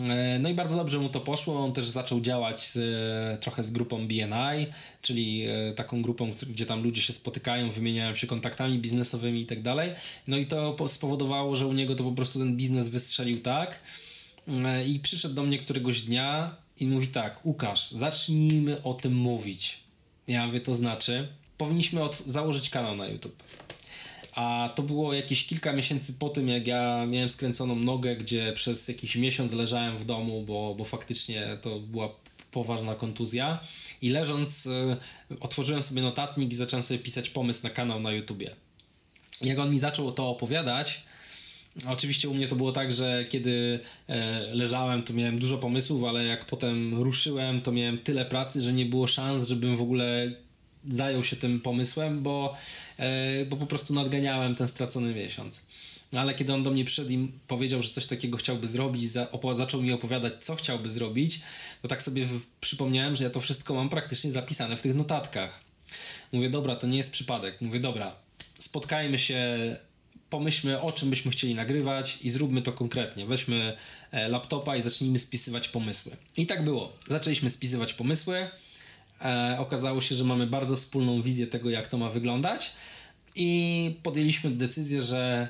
E, no i bardzo dobrze mu to poszło. On też zaczął działać z, trochę z grupą BNI, czyli e, taką grupą, gdzie tam ludzie się spotykają, wymieniają się kontaktami biznesowymi i tak dalej. No i to spowodowało, że u niego to po prostu ten biznes wystrzelił tak. E, I przyszedł do mnie któregoś dnia i mówi tak: Łukasz, zacznijmy o tym mówić. Ja mówię, to znaczy, powinniśmy założyć kanał na YouTube. A to było jakieś kilka miesięcy po tym, jak ja miałem skręconą nogę, gdzie przez jakiś miesiąc leżałem w domu, bo, bo faktycznie to była poważna kontuzja. I leżąc, y, otworzyłem sobie notatnik i zacząłem sobie pisać pomysł na kanał na YouTubie. Jak on mi zaczął to opowiadać, Oczywiście u mnie to było tak, że kiedy e, leżałem, to miałem dużo pomysłów, ale jak potem ruszyłem, to miałem tyle pracy, że nie było szans, żebym w ogóle zajął się tym pomysłem, bo, e, bo po prostu nadganiałem ten stracony miesiąc. No ale kiedy on do mnie przyszedł i powiedział, że coś takiego chciałby zrobić, za, zaczął mi opowiadać, co chciałby zrobić, to tak sobie przypomniałem, że ja to wszystko mam praktycznie zapisane w tych notatkach. Mówię, dobra, to nie jest przypadek. Mówię, dobra, spotkajmy się, pomyślmy, o czym byśmy chcieli nagrywać i zróbmy to konkretnie. Weźmy e, laptopa i zacznijmy spisywać pomysły. I tak było. Zaczęliśmy spisywać pomysły. E, okazało się, że mamy bardzo wspólną wizję tego, jak to ma wyglądać i podjęliśmy decyzję, że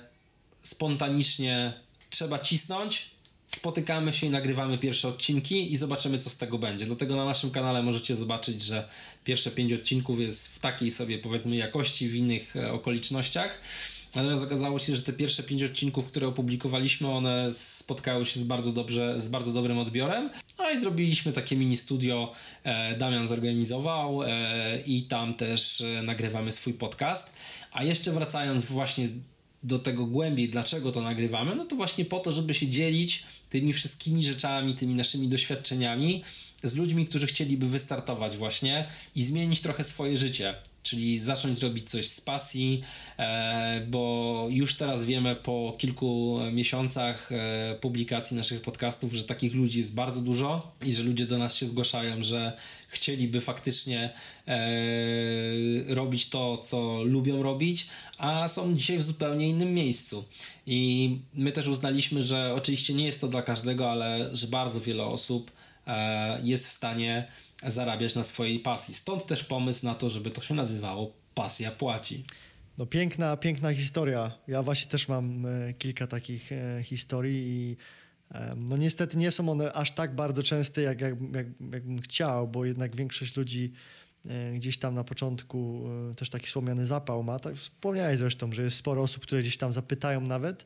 spontanicznie trzeba cisnąć, spotykamy się i nagrywamy pierwsze odcinki i zobaczymy, co z tego będzie. Dlatego na naszym kanale możecie zobaczyć, że pierwsze pięć odcinków jest w takiej sobie, powiedzmy, jakości, w innych e, okolicznościach. Natomiast okazało się, że te pierwsze pięć odcinków, które opublikowaliśmy, one spotkały się z bardzo dobrze, z bardzo dobrym odbiorem. No i zrobiliśmy takie mini studio, e, Damian zorganizował e, i tam też e, nagrywamy swój podcast. A jeszcze wracając właśnie do tego głębiej, dlaczego to nagrywamy, no to właśnie po to, żeby się dzielić tymi wszystkimi rzeczami, tymi naszymi doświadczeniami z ludźmi, którzy chcieliby wystartować właśnie i zmienić trochę swoje życie czyli zacząć robić coś z pasji, e, bo już teraz wiemy po kilku miesiącach e, publikacji naszych podcastów, że takich ludzi jest bardzo dużo i że ludzie do nas się zgłaszają, że chcieliby faktycznie e, robić to, co lubią robić, a są dzisiaj w zupełnie innym miejscu. I my też uznaliśmy, że oczywiście nie jest to dla każdego, ale że bardzo wiele osób jest w stanie zarabiać na swojej pasji. Stąd też pomysł na to, żeby to się nazywało Pasja Płaci. No piękna, piękna historia. Ja właśnie też mam e, kilka takich e, historii i e, no niestety nie są one aż tak bardzo częste, jak, jak, jak, jakbym chciał, bo jednak większość ludzi gdzieś tam na początku też taki słomiany zapał ma. Tak wspomniałeś zresztą, że jest sporo osób, które gdzieś tam zapytają nawet,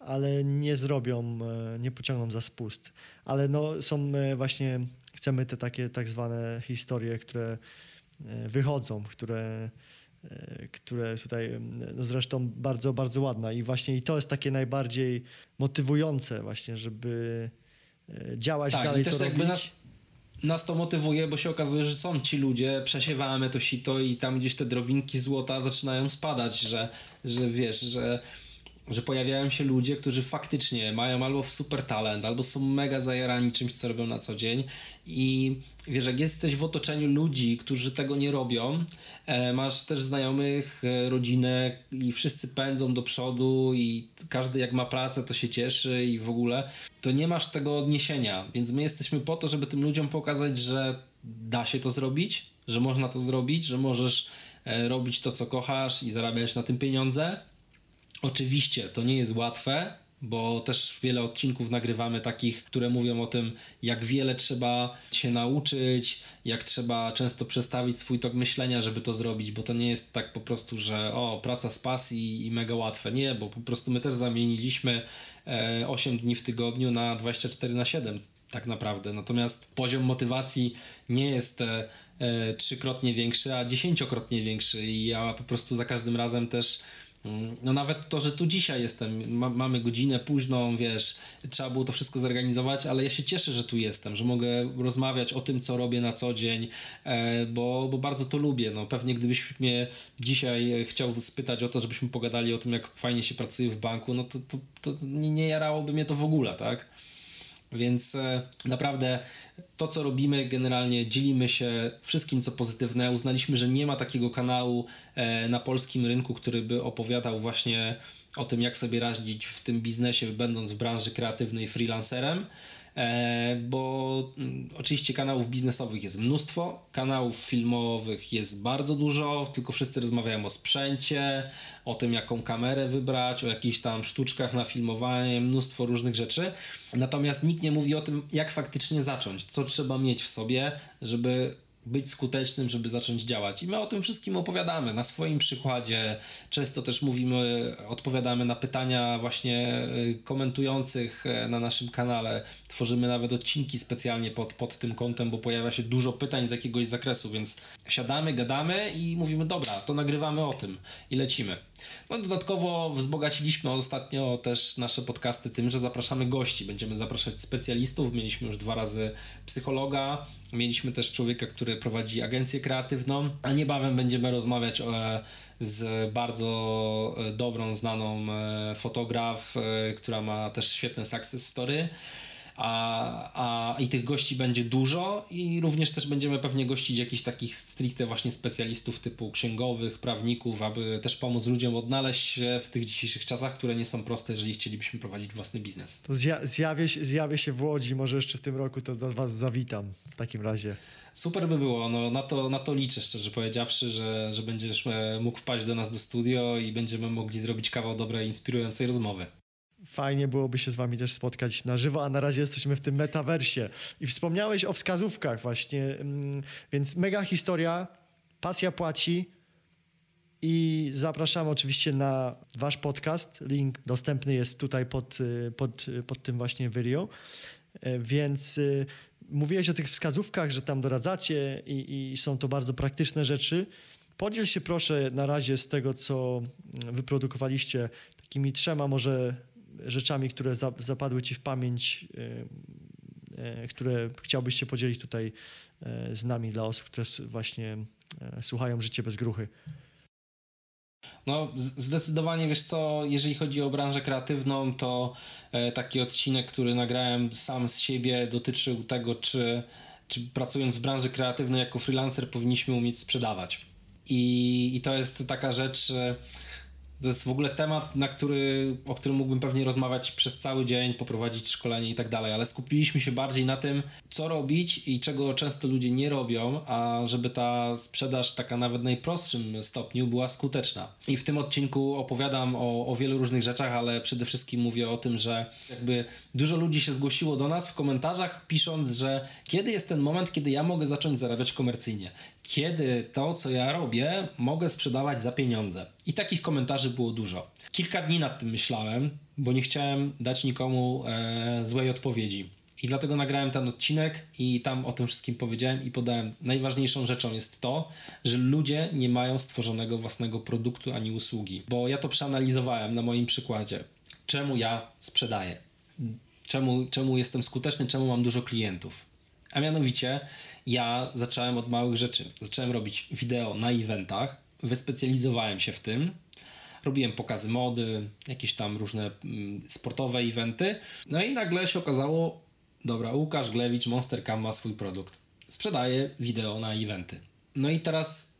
ale nie zrobią, nie pociągną za spust. Ale no, są właśnie, chcemy te takie tak zwane historie, które e, wychodzą, które, które tutaj no zresztą bardzo, bardzo ładna i właśnie i to jest takie najbardziej motywujące właśnie, żeby działać tak, dalej, i też to jakby robić. Nas, nas to motywuje, bo się okazuje, że są ci ludzie, przesiewamy to sito i tam gdzieś te drobinki złota zaczynają spadać, że, że wiesz, że że pojawiają się ludzie, którzy faktycznie mają albo super talent, albo są mega zajarani czymś, co robią na co dzień. I wiesz, jak jesteś w otoczeniu ludzi, którzy tego nie robią, e, masz też znajomych, e, rodzinę i wszyscy pędzą do przodu i każdy jak ma pracę, to się cieszy i w ogóle, to nie masz tego odniesienia, więc my jesteśmy po to, żeby tym ludziom pokazać, że da się to zrobić, że można to zrobić, że możesz e, robić to, co kochasz i zarabiać na tym pieniądze, Oczywiście to nie jest łatwe, bo też wiele odcinków nagrywamy takich, które mówią o tym, jak wiele trzeba się nauczyć, jak trzeba często przestawić swój tok myślenia, żeby to zrobić, bo to nie jest tak po prostu, że o, praca z pasji i mega łatwe. Nie, bo po prostu my też zamieniliśmy 8 e, dni w tygodniu na 24 na 7 tak naprawdę. Natomiast poziom motywacji nie jest e, e, trzykrotnie większy, a dziesięciokrotnie większy i ja po prostu za każdym razem też no nawet to, że tu dzisiaj jestem, ma, mamy godzinę późną, wiesz, trzeba było to wszystko zorganizować, ale ja się cieszę, że tu jestem, że mogę rozmawiać o tym, co robię na co dzień, e, bo, bo bardzo to lubię. No, pewnie gdybyś mnie dzisiaj chciał spytać o to, żebyśmy pogadali o tym, jak fajnie się pracuje w banku, no to, to, to nie jarałoby mnie to w ogóle, tak? Więc e, naprawdę to, co robimy, generalnie dzielimy się wszystkim, co pozytywne. Uznaliśmy, że nie ma takiego kanału e, na polskim rynku, który by opowiadał właśnie o tym, jak sobie radzić w tym biznesie, będąc w branży kreatywnej freelancerem. E, bo mm, oczywiście kanałów biznesowych jest mnóstwo, kanałów filmowych jest bardzo dużo, tylko wszyscy rozmawiają o sprzęcie, o tym, jaką kamerę wybrać, o jakichś tam sztuczkach na filmowanie, mnóstwo różnych rzeczy. Natomiast nikt nie mówi o tym, jak faktycznie zacząć, co trzeba mieć w sobie, żeby być skutecznym, żeby zacząć działać. I my o tym wszystkim opowiadamy na swoim przykładzie. Często też mówimy, odpowiadamy na pytania właśnie y, komentujących e, na naszym kanale. Tworzymy nawet odcinki specjalnie pod, pod tym kątem, bo pojawia się dużo pytań z jakiegoś zakresu, więc siadamy, gadamy i mówimy, dobra, to nagrywamy o tym i lecimy. No, dodatkowo wzbogaciliśmy ostatnio też nasze podcasty tym, że zapraszamy gości. Będziemy zapraszać specjalistów. Mieliśmy już dwa razy psychologa, mieliśmy też człowieka, który prowadzi agencję kreatywną, a niebawem będziemy rozmawiać o, z bardzo e, dobrą, znaną e, fotograf, e, która ma też świetne success story. A, a i tych gości będzie dużo i również też będziemy pewnie gościć jakichś takich stricte właśnie specjalistów typu księgowych, prawników, aby też pomóc ludziom odnaleźć się w tych dzisiejszych czasach, które nie są proste, jeżeli chcielibyśmy prowadzić własny biznes. To zja zjawię, się, zjawię się w Łodzi, może jeszcze w tym roku to do was zawitam w takim razie. Super by było, no, na, to, na to liczę szczerze powiedziawszy, że, że będziesz e, mógł wpaść do nas do studio i będziemy mogli zrobić kawał dobrej, inspirującej rozmowy. Fajnie byłoby się z wami też spotkać na żywo, a na razie jesteśmy w tym metaversie. I wspomniałeś o wskazówkach właśnie, mm, więc mega historia, pasja płaci i zapraszam oczywiście na wasz podcast. Link dostępny jest tutaj pod, y, pod, pod tym właśnie video. E, więc y, mówiłeś o tych wskazówkach, że tam doradzacie i, i są to bardzo praktyczne rzeczy. Podziel się proszę na razie z tego, co wyprodukowaliście, takimi trzema może rzeczami, które za, zapadły ci w pamięć, e, e, które chciałbyś się podzielić tutaj e, z nami dla osób, które właśnie słuchają Życie bez gruchy? No, zdecydowanie wiesz co, jeżeli chodzi o branżę kreatywną, to taki odcinek, który nagrałem sam z siebie, dotyczył tego, czy, czy pracując w branży kreatywnej jako freelancer powinniśmy umieć sprzedawać. I, i to jest taka rzecz to jest w ogóle temat, na który, o którym mógłbym pewnie rozmawiać przez cały dzień, poprowadzić szkolenie i tak dalej, ale skupiliśmy się bardziej na tym, co robić i czego często ludzie nie robią, a żeby ta sprzedaż taka nawet najprostszym stopniu była skuteczna. I w tym odcinku opowiadam o, o wielu różnych rzeczach, ale przede wszystkim mówię o tym, że jakby dużo ludzi się zgłosiło do nas w komentarzach, pisząc, że kiedy jest ten moment, kiedy ja mogę zacząć zarabiać komercyjnie kiedy to, co ja robię, mogę sprzedawać za pieniądze. I takich komentarzy było dużo. Kilka dni nad tym myślałem, bo nie chciałem dać nikomu e, złej odpowiedzi. I dlatego nagrałem ten odcinek i tam o tym wszystkim powiedziałem i podałem. Najważniejszą rzeczą jest to, że ludzie nie mają stworzonego własnego produktu ani usługi. Bo ja to przeanalizowałem na moim przykładzie. Czemu ja sprzedaję? Czemu, czemu jestem skuteczny? Czemu mam dużo klientów? A mianowicie ja zacząłem od małych rzeczy. Zacząłem robić wideo na eventach, wyspecjalizowałem się w tym. Robiłem pokazy mody, jakieś tam różne mm, sportowe eventy. No i nagle się okazało, dobra, Łukasz Glewicz, Monster Cam ma swój produkt. Sprzedaje wideo na eventy. No i teraz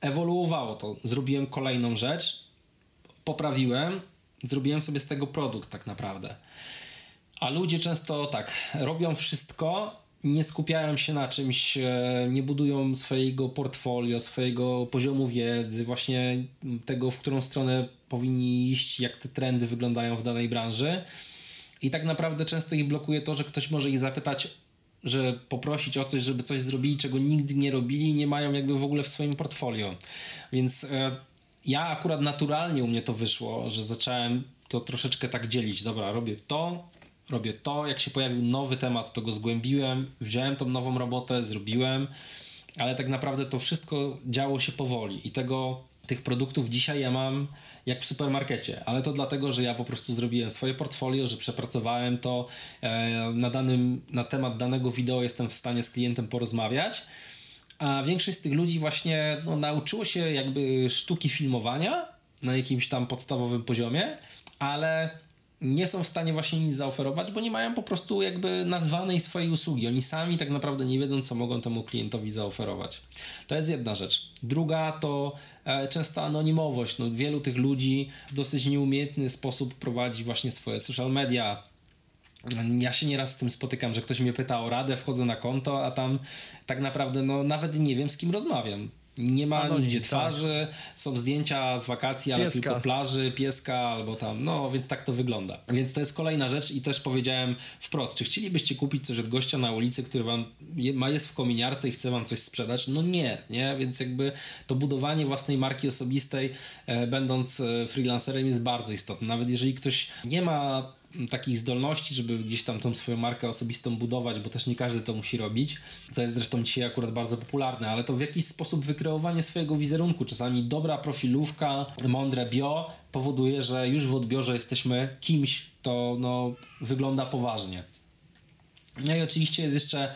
ewoluowało to. Zrobiłem kolejną rzecz, poprawiłem, zrobiłem sobie z tego produkt tak naprawdę. A ludzie często tak robią wszystko, nie skupiają się na czymś, e, nie budują swojego portfolio, swojego poziomu wiedzy, właśnie tego, w którą stronę powinni iść, jak te trendy wyglądają w danej branży. I tak naprawdę często ich blokuje to, że ktoś może ich zapytać, że poprosić o coś, żeby coś zrobili, czego nigdy nie robili i nie mają jakby w ogóle w swoim portfolio. Więc e, ja akurat naturalnie u mnie to wyszło, że zacząłem to troszeczkę tak dzielić. Dobra, robię to, robię to. Jak się pojawił nowy temat, to go zgłębiłem, wziąłem tą nową robotę, zrobiłem, ale tak naprawdę to wszystko działo się powoli i tego, tych produktów dzisiaj ja mam jak w supermarkecie, ale to dlatego, że ja po prostu zrobiłem swoje portfolio, że przepracowałem to e, na, danym, na temat danego wideo jestem w stanie z klientem porozmawiać, a większość z tych ludzi właśnie no, nauczyło się jakby sztuki filmowania na jakimś tam podstawowym poziomie, ale nie są w stanie właśnie nic zaoferować, bo nie mają po prostu jakby nazwanej swojej usługi. Oni sami tak naprawdę nie wiedzą, co mogą temu klientowi zaoferować. To jest jedna rzecz. Druga to e, częsta anonimowość. No, wielu tych ludzi w dosyć nieumiejętny sposób prowadzi właśnie swoje social media, ja się nieraz z tym spotykam, że ktoś mnie pyta o radę, wchodzę na konto, a tam tak naprawdę no, nawet nie wiem, z kim rozmawiam. Nie ma Anonim, nigdzie tak. twarzy, tak. są zdjęcia z wakacji, ale pieska. tylko plaży, pieska albo tam, no więc tak to wygląda. Więc to jest kolejna rzecz i też powiedziałem wprost, czy chcielibyście kupić coś od gościa na ulicy, który wam je, ma jest w kominiarce i chce wam coś sprzedać? No nie, nie, więc jakby to budowanie własnej marki osobistej, e, będąc e, freelancerem jest bardzo istotne. Nawet jeżeli ktoś nie ma takich zdolności, żeby gdzieś tam tą swoją markę osobistą budować, bo też nie każdy to musi robić, co jest zresztą dzisiaj akurat bardzo popularne, ale to w jakiś sposób wykreowanie swojego wizerunku, czasami dobra profilówka, mądre bio powoduje, że już w odbiorze jesteśmy kimś, to no, wygląda poważnie. No i oczywiście jest jeszcze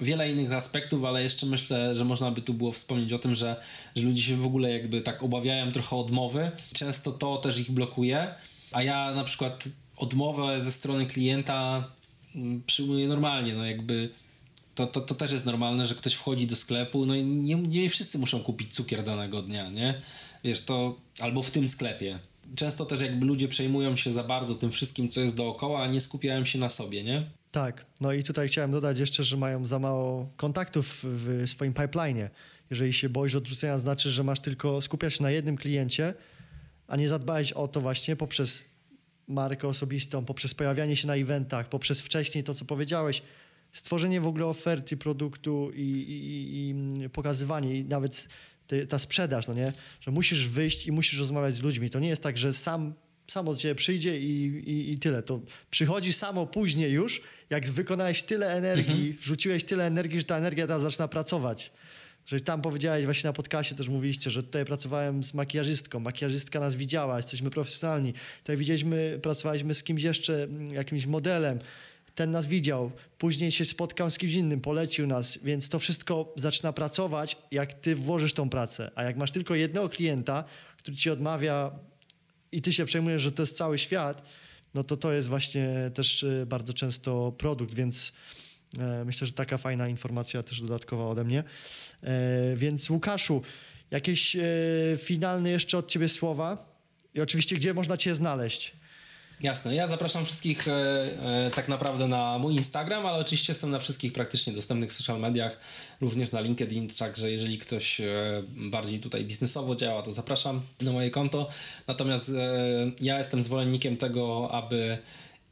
wiele innych aspektów, ale jeszcze myślę, że można by tu było wspomnieć o tym, że, że ludzie się w ogóle jakby tak obawiają trochę odmowy. Często to też ich blokuje. A ja na przykład odmowę ze strony klienta mm, przyjmuje normalnie, no jakby to, to, to też jest normalne, że ktoś wchodzi do sklepu, no i nie, nie wszyscy muszą kupić cukier danego dnia, nie? Wiesz, to albo w tym sklepie. Często też jakby ludzie przejmują się za bardzo tym wszystkim, co jest dookoła, a nie skupiają się na sobie, nie? Tak, no i tutaj chciałem dodać jeszcze, że mają za mało kontaktów w swoim pipeline. Jeżeli się boisz odrzucenia, znaczy, że masz tylko skupiać się na jednym kliencie, a nie zadbać o to właśnie poprzez markę osobistą, poprzez pojawianie się na eventach, poprzez wcześniej to, co powiedziałeś, stworzenie w ogóle oferty produktu i, i, i pokazywanie, i nawet ty, ta sprzedaż, no nie? Że musisz wyjść i musisz rozmawiać z ludźmi. To nie jest tak, że sam, samo do ciebie przyjdzie i, i, i tyle. To przychodzi samo później już, jak wykonałeś tyle energii, mhm. wrzuciłeś tyle energii, że ta energia teraz zaczyna pracować. Że tam powiedziałeś właśnie na podcaście też mówiliście, że tutaj pracowałem z makijażystką, makijażystka nas widziała, jesteśmy profesjonalni. Tutaj widzieliśmy, pracowaliśmy z kimś jeszcze, mm, jakimś modelem, ten nas widział, później się spotkał z kimś innym, polecił nas, więc to wszystko zaczyna pracować, jak ty włożysz tą pracę. A jak masz tylko jednego klienta, który ci odmawia i ty się przejmujesz, że to jest cały świat, no to to jest właśnie też e, bardzo często produkt, więc myślę, że taka fajna informacja też dodatkowa ode mnie. E, więc Łukaszu, jakieś finalne jeszcze od ciebie słowa? I oczywiście, gdzie można cię znaleźć? Jasne, ja zapraszam wszystkich e, e, tak naprawdę na mój Instagram, ale oczywiście jestem na wszystkich praktycznie dostępnych social mediach, również na LinkedIn, także jeżeli ktoś e, bardziej tutaj biznesowo działa, to zapraszam na moje konto. Natomiast e, ja jestem zwolennikiem tego, aby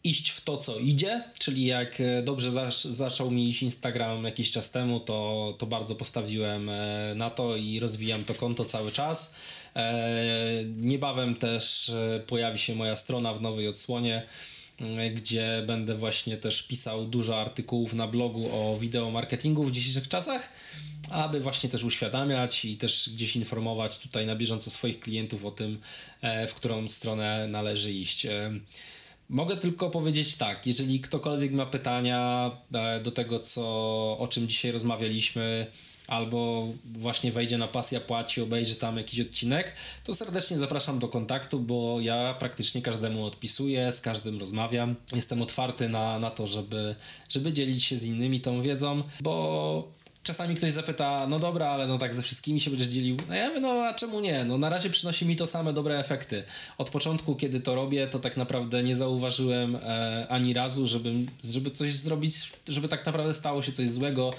iść w to, co idzie, czyli jak e, dobrze zasz, zaczął mi iść Instagram jakiś czas temu, to, to bardzo postawiłem e, na to i rozwijam to konto cały czas. E, niebawem też pojawi się moja strona w nowej odsłonie, gdzie będę właśnie też pisał dużo artykułów na blogu o wideo marketingu w dzisiejszych czasach, aby właśnie też uświadamiać i też gdzieś informować tutaj na bieżąco swoich klientów o tym, w którą stronę należy iść. Mogę tylko powiedzieć tak, jeżeli ktokolwiek ma pytania do tego, co, o czym dzisiaj rozmawialiśmy, albo właśnie wejdzie na pasja płaci, obejrzy tam jakiś odcinek, to serdecznie zapraszam do kontaktu, bo ja praktycznie każdemu odpisuję, z każdym rozmawiam. Jestem otwarty na, na to, żeby, żeby dzielić się z innymi tą wiedzą, bo czasami ktoś zapyta, no dobra, ale no tak ze wszystkimi się będziesz dzielił. No ja mówię, no a czemu nie? No na razie przynosi mi to same dobre efekty. Od początku, kiedy to robię, to tak naprawdę nie zauważyłem e, ani razu, żeby, żeby coś zrobić, żeby tak naprawdę stało się coś złego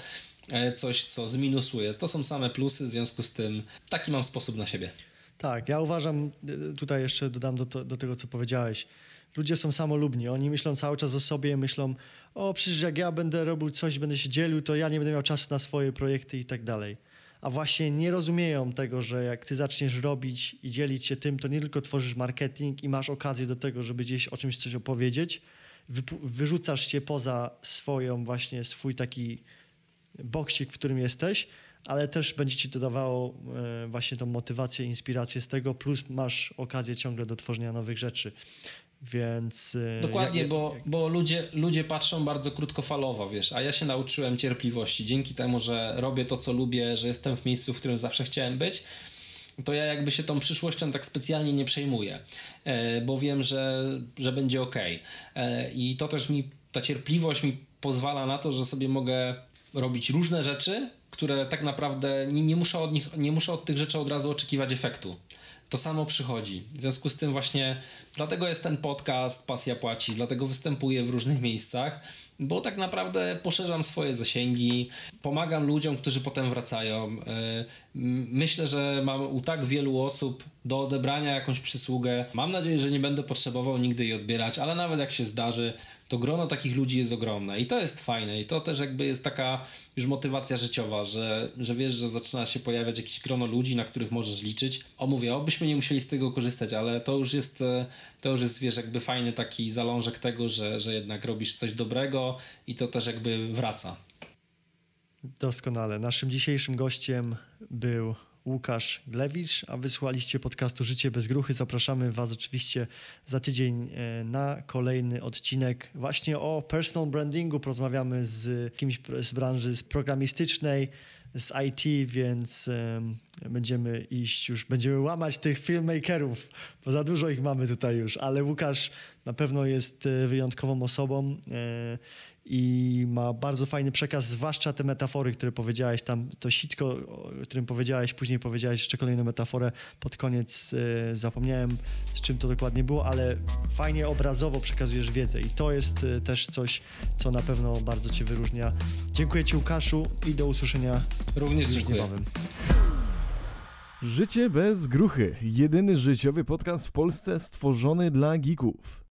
E, coś, co zminusuje. To są same plusy, w związku z tym taki mam sposób na siebie. Tak, ja uważam, e, tutaj jeszcze dodam do, to, do tego, co powiedziałeś. Ludzie są samolubni, oni myślą cały czas o sobie, myślą, o przecież jak ja będę robił coś, będę się dzielił, to ja nie będę miał czasu na swoje projekty i tak dalej. A właśnie nie rozumieją tego, że jak ty zaczniesz robić i dzielić się tym, to nie tylko tworzysz marketing i masz okazję do tego, żeby gdzieś o czymś coś opowiedzieć, wyrzucasz się poza swoją właśnie, swój taki boksik, w którym jesteś, ale też będzie ci dodawało e, właśnie tą motywację, inspirację z tego, plus masz okazję ciągle do tworzenia nowych rzeczy. Więc. E, Dokładnie, jak, bo, jak... bo ludzie, ludzie patrzą bardzo krótkofalowo, wiesz, a ja się nauczyłem cierpliwości. Dzięki temu, że robię to, co lubię, że jestem w miejscu, w którym zawsze chciałem być, to ja jakby się tą przyszłością tak specjalnie nie przejmuję, e, bo wiem, że, że będzie ok. I to też mi, ta cierpliwość mi pozwala na to, że sobie mogę robić różne rzeczy, które tak naprawdę nie, nie, muszę od nich, nie muszę od tych rzeczy od razu oczekiwać efektu. To samo przychodzi. W związku z tym właśnie dlatego jest ten podcast Pasja Płaci, dlatego występuję w różnych miejscach, bo tak naprawdę poszerzam swoje zasięgi, pomagam ludziom, którzy potem wracają. E, myślę, że mam u tak wielu osób do odebrania jakąś przysługę. Mam nadzieję, że nie będę potrzebował nigdy jej odbierać, ale nawet jak się zdarzy, to grono takich ludzi jest ogromne i to jest fajne i to też jakby jest taka już motywacja życiowa, że, że wiesz, że zaczyna się pojawiać jakieś grono ludzi, na których możesz liczyć. O mówię, obyśmy nie musieli z tego korzystać, ale to już jest, e, to już jest wiesz, jakby fajny taki zalążek tego, że, że jednak robisz coś dobrego i to też jakby wraca. Doskonale. Naszym dzisiejszym gościem był Łukasz Glewicz, a wysłaliście podcastu Życie bez gruchy. Zapraszamy Was oczywiście za tydzień e, na kolejny odcinek właśnie o personal brandingu. Porozmawiamy z kimś z branży z programistycznej, z IT, więc będziemy iść już, będziemy łamać tych filmmakerów, bo za dużo ich mamy tutaj już, ale Łukasz na pewno jest e, wyjątkową osobą e, i ma bardzo fajny przekaz, zwłaszcza te metafory, które powiedziałeś tam, to sitko, o którym powiedziałeś, później powiedziałeś jeszcze kolejną metaforę, pod koniec e, zapomniałem, z czym to dokładnie było, ale fajnie obrazowo przekazujesz wiedzę i to jest e, też coś, co na pewno bardzo cię wyróżnia. Dziękuję ci Łukaszu i do usłyszenia Również już dziękuję. niebawem. Życie bez gruchy. Jedyny życiowy podcast w Polsce stworzony dla geeków.